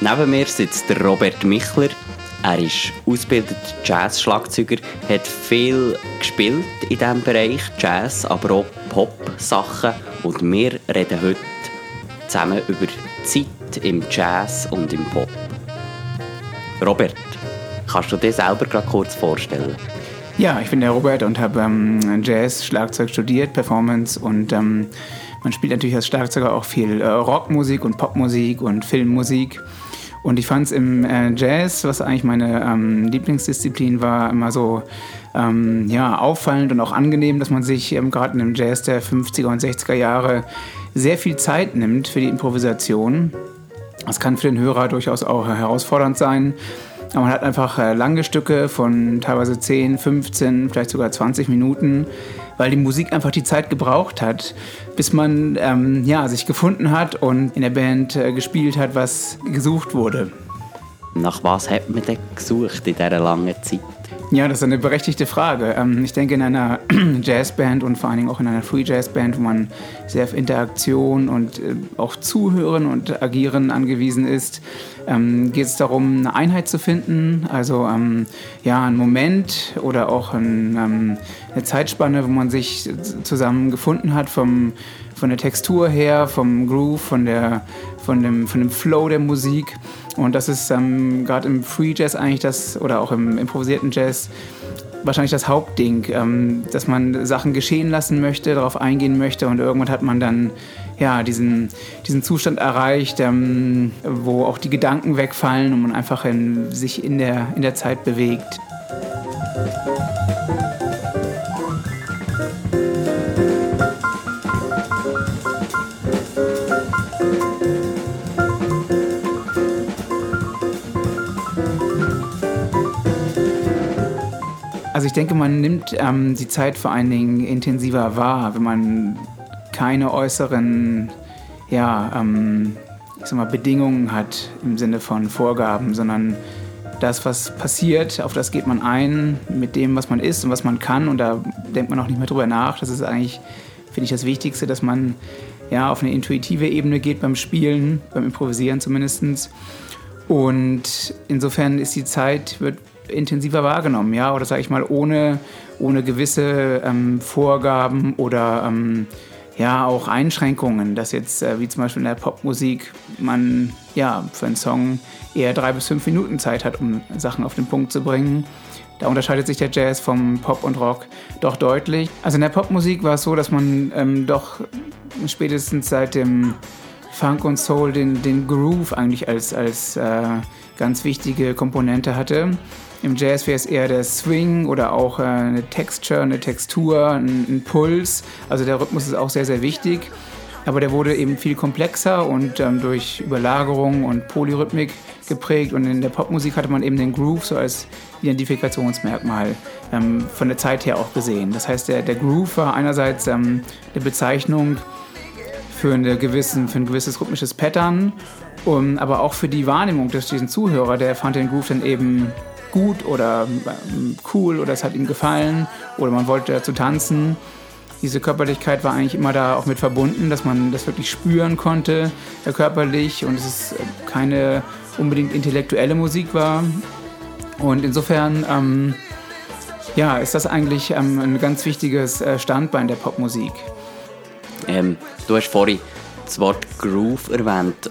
Neben mir sitzt Robert Michler. Er ist ausgebildeter Jazz-Schlagzeuger, hat viel gespielt in diesem Bereich, Jazz, aber auch Pop-Sachen. Und wir reden heute zusammen über Zeit im Jazz und im Pop. Robert, kannst du dir selber gerade kurz vorstellen? Ja, ich bin der Robert und habe ähm, Jazz, Schlagzeug studiert, Performance und ähm, man spielt natürlich als Schlagzeuger auch viel äh, Rockmusik und Popmusik und Filmmusik. Und ich fand es im äh, Jazz, was eigentlich meine ähm, Lieblingsdisziplin war, immer so ähm, ja, auffallend und auch angenehm, dass man sich ähm, gerade in dem Jazz der 50er und 60er Jahre sehr viel Zeit nimmt für die Improvisation. Das kann für den Hörer durchaus auch herausfordernd sein. Aber man hat einfach äh, lange Stücke von teilweise 10, 15, vielleicht sogar 20 Minuten, weil die Musik einfach die Zeit gebraucht hat, bis man ähm, ja, sich gefunden hat und in der Band äh, gespielt hat, was gesucht wurde. Nach was hat man denn gesucht in dieser langen Zeit? Ja, das ist eine berechtigte Frage. Ähm, ich denke, in einer Jazzband und vor allen Dingen auch in einer Free Jazzband, wo man sehr auf Interaktion und äh, auch Zuhören und Agieren angewiesen ist, ähm, geht es darum, eine Einheit zu finden. Also ähm, ja, einen Moment oder auch eine Zeitspanne, wo man sich zusammen gefunden hat vom, von der Textur her, vom Groove, von, der, von, dem, von dem Flow der Musik. Und das ist ähm, gerade im Free Jazz eigentlich das, oder auch im improvisierten Jazz, wahrscheinlich das Hauptding, ähm, dass man Sachen geschehen lassen möchte, darauf eingehen möchte und irgendwann hat man dann ja, diesen, diesen Zustand erreicht, ähm, wo auch die Gedanken wegfallen und man einfach in, sich in der, in der Zeit bewegt. Denke, man nimmt ähm, die Zeit vor allen Dingen intensiver wahr, wenn man keine äußeren ja, ähm, ich sag mal, Bedingungen hat im Sinne von Vorgaben, sondern das, was passiert, auf das geht man ein mit dem, was man ist und was man kann und da denkt man auch nicht mehr drüber nach. Das ist eigentlich, finde ich, das Wichtigste, dass man ja, auf eine intuitive Ebene geht beim Spielen, beim Improvisieren zumindest. Und insofern ist die Zeit, wird intensiver wahrgenommen, ja, oder sage ich mal, ohne, ohne gewisse ähm, Vorgaben oder ähm, ja auch Einschränkungen, dass jetzt äh, wie zum Beispiel in der Popmusik man ja für einen Song eher drei bis fünf Minuten Zeit hat, um Sachen auf den Punkt zu bringen. Da unterscheidet sich der Jazz vom Pop und Rock doch deutlich. Also in der Popmusik war es so, dass man ähm, doch spätestens seit dem Funk und Soul den, den Groove eigentlich als, als äh, ganz wichtige Komponente hatte. Im Jazz wäre es eher der Swing oder auch äh, eine Texture, eine Textur, ein, ein, Puls. Also der Rhythmus ist auch sehr, sehr wichtig. Aber der wurde eben viel komplexer und ähm, durch Überlagerung und Polyrhythmik geprägt. Und in der Popmusik hatte man eben den Groove so als Identifikationsmerkmal ähm, von der Zeit her auch gesehen. Das heißt, der, der Groove war einerseits ähm, eine Bezeichnung für, eine gewissen, für ein gewisses rhythmisches Pattern, um, aber auch für die Wahrnehmung des diesen Zuhörer, der fand den Groove dann eben gut oder ähm, cool oder es hat ihm gefallen oder man wollte dazu tanzen. Diese Körperlichkeit war eigentlich immer da auch mit verbunden, dass man das wirklich spüren konnte, äh, körperlich und es ist äh, keine unbedingt intellektuelle Musik war. Und insofern ähm, ja, ist das eigentlich ähm, ein ganz wichtiges äh, Standbein der Popmusik. Ähm, du hast vorhin das Wort Groove erwähnt.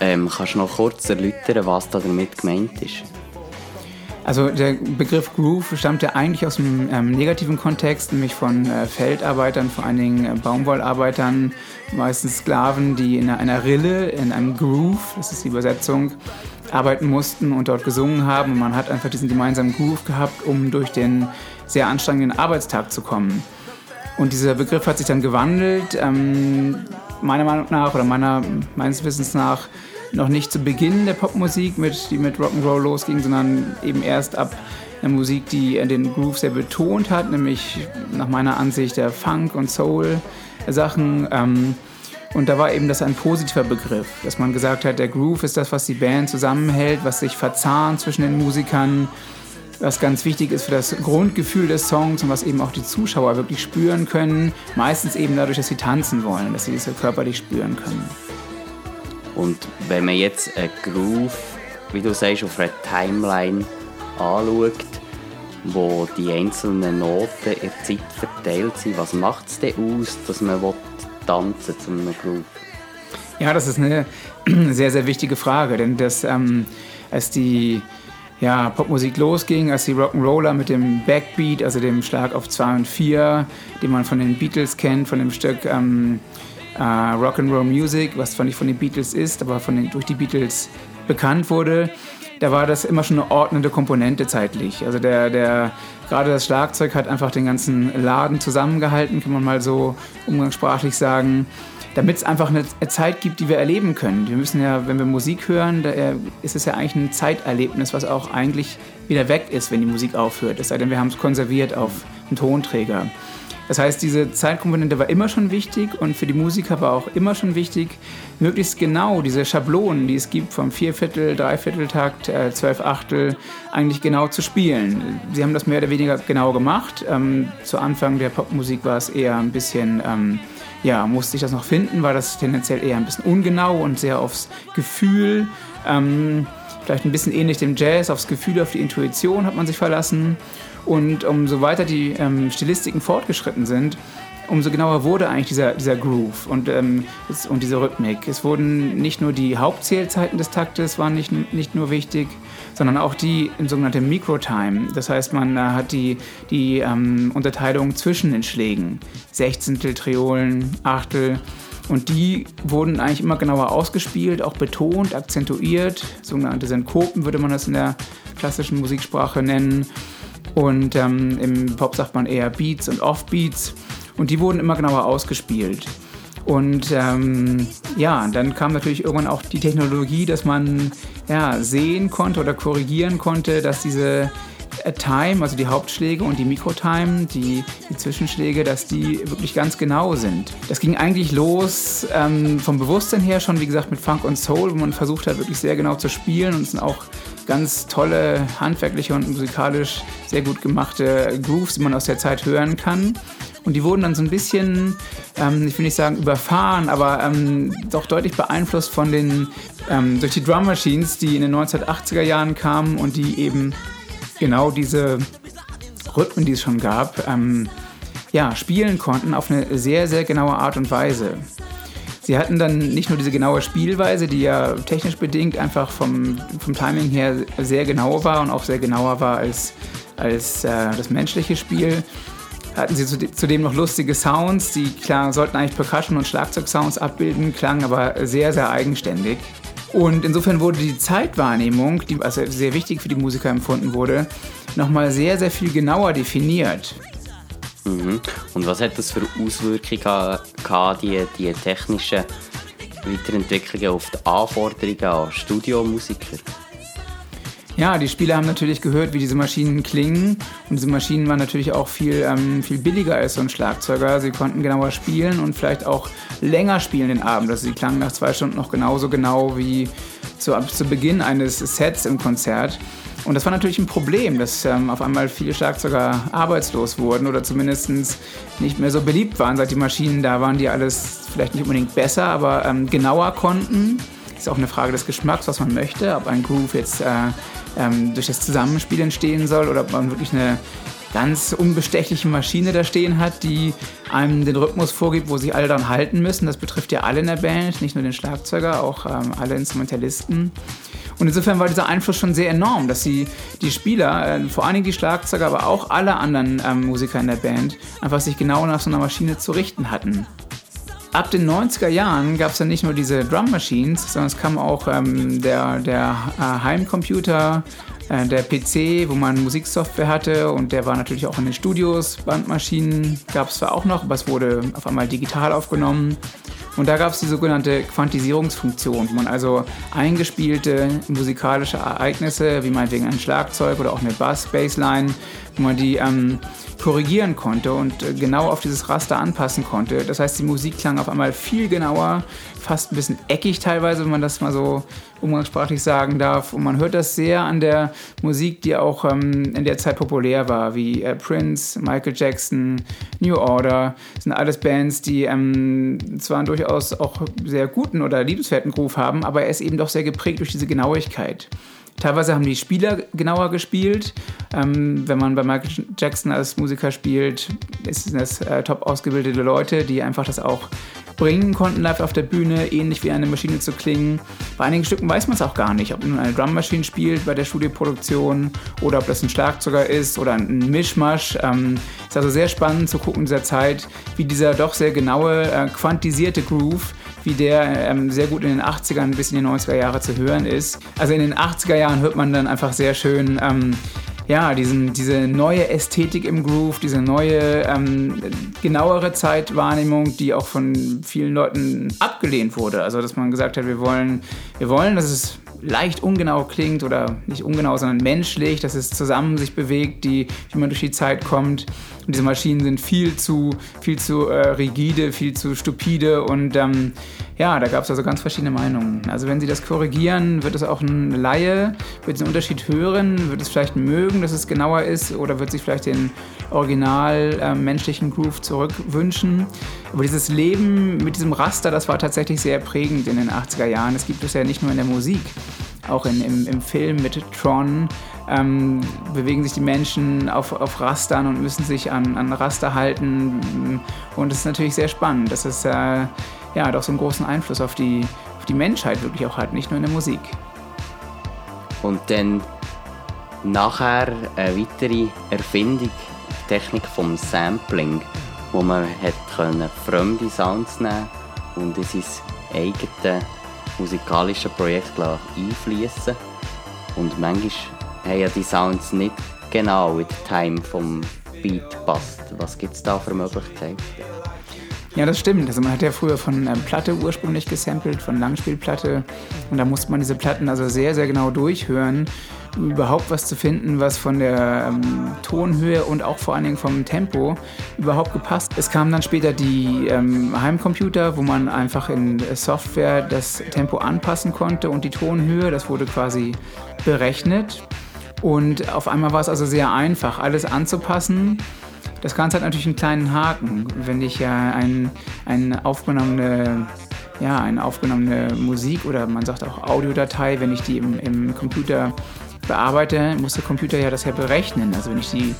Ähm, kannst du noch kurz erläutern, was da damit gemeint ist? Also der Begriff Groove stammt ja eigentlich aus einem ähm, negativen Kontext, nämlich von äh, Feldarbeitern, vor allen Dingen äh, Baumwollarbeitern, meistens Sklaven, die in einer Rille, in einem Groove, das ist die Übersetzung, arbeiten mussten und dort gesungen haben. Und man hat einfach diesen gemeinsamen Groove gehabt, um durch den sehr anstrengenden Arbeitstag zu kommen. Und dieser Begriff hat sich dann gewandelt, ähm, meiner Meinung nach oder meiner, meines Wissens nach noch nicht zu Beginn der Popmusik, mit, die mit Rock'n'Roll losging, sondern eben erst ab der Musik, die den Groove sehr betont hat, nämlich nach meiner Ansicht der Funk- und Soul-Sachen. Ähm, und da war eben das ein positiver Begriff, dass man gesagt hat, der Groove ist das, was die Band zusammenhält, was sich verzahnt zwischen den Musikern, was ganz wichtig ist für das Grundgefühl des Songs und was eben auch die Zuschauer wirklich spüren können. Meistens eben dadurch, dass sie tanzen wollen, dass sie es körperlich spüren können. Und wenn man jetzt einen Groove, wie du sagst, auf einer Timeline anschaut, wo die einzelnen Noten in der Zeit verteilt sind, was macht es denn aus, dass man tanzen zu einem Groove? Ja, das ist eine sehr, sehr wichtige Frage, denn das, ähm, als die ja, Popmusik losging, als die Rock'n'Roller mit dem Backbeat, also dem Schlag auf 2 und 4, den man von den Beatles kennt, von dem Stück ähm, äh, Rock'n'Roll Music, was zwar nicht von den Beatles ist, aber von den, durch die Beatles bekannt wurde, da war das immer schon eine ordnende Komponente zeitlich. Also der, der, gerade das Schlagzeug hat einfach den ganzen Laden zusammengehalten, kann man mal so umgangssprachlich sagen damit es einfach eine Zeit gibt, die wir erleben können. Wir müssen ja, wenn wir Musik hören, äh, ist es ja eigentlich ein Zeiterlebnis, was auch eigentlich wieder weg ist, wenn die Musik aufhört. Es sei denn, wir haben es konserviert auf einen Tonträger. Das heißt, diese Zeitkomponente war immer schon wichtig und für die Musiker war auch immer schon wichtig, möglichst genau diese Schablonen, die es gibt vom Vierviertel, Dreivierteltakt, äh, Zwölf Achtel, eigentlich genau zu spielen. Sie haben das mehr oder weniger genau gemacht. Ähm, zu Anfang der Popmusik war es eher ein bisschen ähm, ja, musste ich das noch finden, war das tendenziell eher ein bisschen ungenau und sehr aufs Gefühl. Ähm, vielleicht ein bisschen ähnlich dem Jazz, aufs Gefühl, auf die Intuition hat man sich verlassen. Und umso weiter die ähm, Stilistiken fortgeschritten sind, umso genauer wurde eigentlich dieser, dieser Groove und, ähm, und diese Rhythmik. Es wurden nicht nur die Hauptzählzeiten des Taktes waren nicht, nicht nur wichtig, sondern auch die im sogenannten Microtime. Das heißt, man äh, hat die, die ähm, Unterteilung zwischen den Schlägen. Sechzehntel, Triolen, Achtel. Und die wurden eigentlich immer genauer ausgespielt, auch betont, akzentuiert. Sogenannte Synkopen würde man das in der klassischen Musiksprache nennen. Und ähm, im Pop sagt man eher Beats und Offbeats. Und die wurden immer genauer ausgespielt. Und ähm, ja, dann kam natürlich irgendwann auch die Technologie, dass man ja, sehen konnte oder korrigieren konnte, dass diese äh, Time, also die Hauptschläge und die Mikrotime, die, die Zwischenschläge, dass die wirklich ganz genau sind. Das ging eigentlich los ähm, vom Bewusstsein her schon, wie gesagt, mit Funk und Soul, wo man versucht hat, wirklich sehr genau zu spielen und es sind auch ganz tolle handwerkliche und musikalisch sehr gut gemachte Grooves, die man aus der Zeit hören kann. Und die wurden dann so ein bisschen, ähm, ich will nicht sagen überfahren, aber ähm, doch deutlich beeinflusst von den, ähm, durch die Drum Machines, die in den 1980er Jahren kamen und die eben genau diese Rhythmen, die es schon gab, ähm, ja, spielen konnten auf eine sehr, sehr genaue Art und Weise. Sie hatten dann nicht nur diese genaue Spielweise, die ja technisch bedingt einfach vom, vom Timing her sehr genau war und auch sehr genauer war als, als äh, das menschliche Spiel, hatten sie zudem noch lustige Sounds, die klar, sollten eigentlich Percussion- und Schlagzeugsounds abbilden, klangen aber sehr, sehr eigenständig. Und insofern wurde die Zeitwahrnehmung, die also sehr wichtig für die Musiker empfunden wurde, nochmal sehr, sehr viel genauer definiert. Mhm. Und was hat das für Auswirkungen gehabt, die, die technischen Weiterentwicklungen auf die Anforderungen an Studiomusiker? Ja, die Spieler haben natürlich gehört, wie diese Maschinen klingen. Und diese Maschinen waren natürlich auch viel, ähm, viel billiger als so ein Schlagzeuger. Sie konnten genauer spielen und vielleicht auch länger spielen den Abend. Also sie klangen nach zwei Stunden noch genauso genau wie zu, zu Beginn eines Sets im Konzert. Und das war natürlich ein Problem, dass ähm, auf einmal viele Schlagzeuger arbeitslos wurden oder zumindest nicht mehr so beliebt waren, seit die Maschinen da waren, die alles vielleicht nicht unbedingt besser, aber ähm, genauer konnten. Ist auch eine Frage des Geschmacks, was man möchte, ob ein Groove jetzt äh, ähm, durch das Zusammenspiel entstehen soll oder ob man wirklich eine ganz unbestechliche Maschine da stehen hat, die einem den Rhythmus vorgibt, wo sich alle daran halten müssen. Das betrifft ja alle in der Band, nicht nur den Schlagzeuger, auch ähm, alle Instrumentalisten. Und insofern war dieser Einfluss schon sehr enorm, dass sie die Spieler, äh, vor allen Dingen die Schlagzeuger, aber auch alle anderen ähm, Musiker in der Band, einfach sich genau nach so einer Maschine zu richten hatten. Ab den 90er Jahren gab es dann nicht nur diese Drum Machines, sondern es kam auch ähm, der, der äh, Heimcomputer, äh, der PC, wo man Musiksoftware hatte und der war natürlich auch in den Studios. Bandmaschinen gab es zwar auch noch, aber es wurde auf einmal digital aufgenommen. Und da gab es die sogenannte Quantisierungsfunktion, wo man also eingespielte musikalische Ereignisse, wie meinetwegen ein Schlagzeug oder auch eine Bass-Bassline, wo man die ähm, korrigieren konnte und äh, genau auf dieses Raster anpassen konnte. Das heißt, die Musik klang auf einmal viel genauer, fast ein bisschen eckig teilweise, wenn man das mal so umgangssprachlich sagen darf. Und man hört das sehr an der Musik, die auch ähm, in der Zeit populär war, wie äh, Prince, Michael Jackson, New Order. Das sind alles Bands, die ähm, zwar ein durchaus durchaus auch sehr guten oder liebenswerten Groove haben, aber er ist eben doch sehr geprägt durch diese Genauigkeit. Teilweise haben die Spieler genauer gespielt. Ähm, wenn man bei Michael Jackson als Musiker spielt, sind das äh, top ausgebildete Leute, die einfach das auch bringen konnten live auf der Bühne, ähnlich wie eine Maschine zu klingen. Bei einigen Stücken weiß man es auch gar nicht, ob nun eine Drummaschine spielt bei der Studioproduktion oder ob das ein Schlagzeuger ist oder ein Mischmasch. Ähm, ist also sehr spannend zu gucken in dieser Zeit, wie dieser doch sehr genaue, äh, quantisierte Groove wie der ähm, sehr gut in den 80ern bis in die 90er Jahre zu hören ist. Also in den 80er Jahren hört man dann einfach sehr schön ähm, ja, diesen, diese neue Ästhetik im Groove, diese neue, ähm, genauere Zeitwahrnehmung, die auch von vielen Leuten abgelehnt wurde. Also, dass man gesagt hat, wir wollen, wir wollen, dass es leicht ungenau klingt oder nicht ungenau, sondern menschlich, dass es zusammen sich bewegt, die, wie man durch die Zeit kommt. Und diese Maschinen sind viel zu, viel zu äh, rigide, viel zu stupide und ähm, ja, da gab es also ganz verschiedene Meinungen. Also wenn Sie das korrigieren, wird es auch ein Laie, wird den Unterschied hören, wird es vielleicht mögen, dass es genauer ist oder wird sich vielleicht den original äh, menschlichen Groove zurückwünschen. Aber dieses Leben mit diesem Raster, das war tatsächlich sehr prägend in den 80er Jahren. Es gibt es ja nicht nur in der Musik, auch in, im, im Film mit Tron. Ähm, bewegen sich die Menschen auf, auf Rastern und müssen sich an, an Raster halten. Und es ist natürlich sehr spannend. Das ist äh, ja doch so einen großen Einfluss auf die, auf die Menschheit wirklich auch hat, nicht nur in der Musik. Und dann nachher eine weitere Erfindung, die Technik vom Sampling, wo man hat können fremde Sounds nehmen und in sein eigenes musikalisches Projekt einfließen Und manchmal haben ja die Sounds nicht genau in den Time vom Beat passt. Was gibt es da für Möglichkeiten? Ja, das stimmt. Also man hat ja früher von ähm, Platte ursprünglich gesampelt, von Langspielplatte. Und da musste man diese Platten also sehr, sehr genau durchhören, überhaupt was zu finden, was von der ähm, Tonhöhe und auch vor allen Dingen vom Tempo überhaupt gepasst. Es kamen dann später die ähm, Heimcomputer, wo man einfach in Software das Tempo anpassen konnte und die Tonhöhe, das wurde quasi berechnet. Und auf einmal war es also sehr einfach, alles anzupassen das Ganze hat natürlich einen kleinen Haken. Wenn ich ja ein, ein aufgenommene ja, eine aufgenommene Musik oder man sagt auch Audiodatei, wenn ich die im, im Computer bearbeite, muss der Computer ja das ja berechnen. Also wenn ich die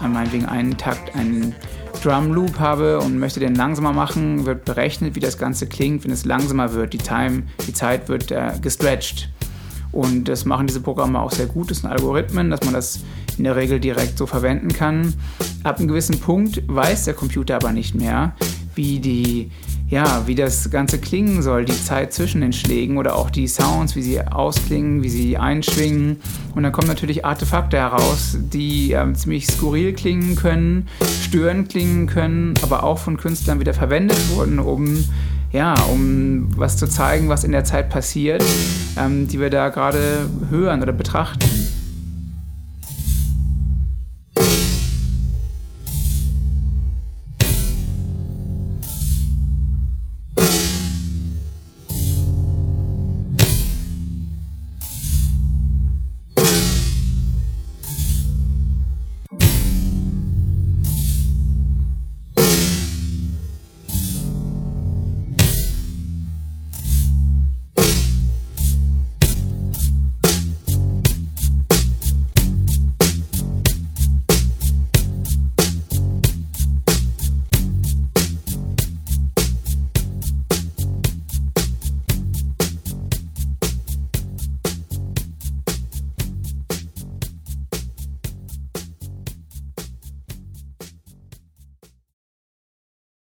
meinetwegen einen Takt, einen Drum Loop habe und möchte den langsamer machen, wird berechnet, wie das Ganze klingt, wenn es langsamer wird. Die Time, die Zeit wird äh, gestretched. Und das machen diese Programme auch sehr gut. Das sind Algorithmen, dass man das in der Regel direkt so verwenden kann. Ab einem gewissen Punkt weiß der Computer aber nicht mehr, wie die ja, wie das Ganze klingen soll, die Zeit zwischen den Schlägen oder auch die Sounds, wie sie ausklingen, wie sie einschwingen. Und dann kommen natürlich Artefakte heraus, die äh, ziemlich skurril klingen können, störend klingen können, aber auch von Künstlern wieder verwendet wurden, um ja, um was zu zeigen, was in der Zeit passiert, ähm, die wir da gerade hören oder betrachten.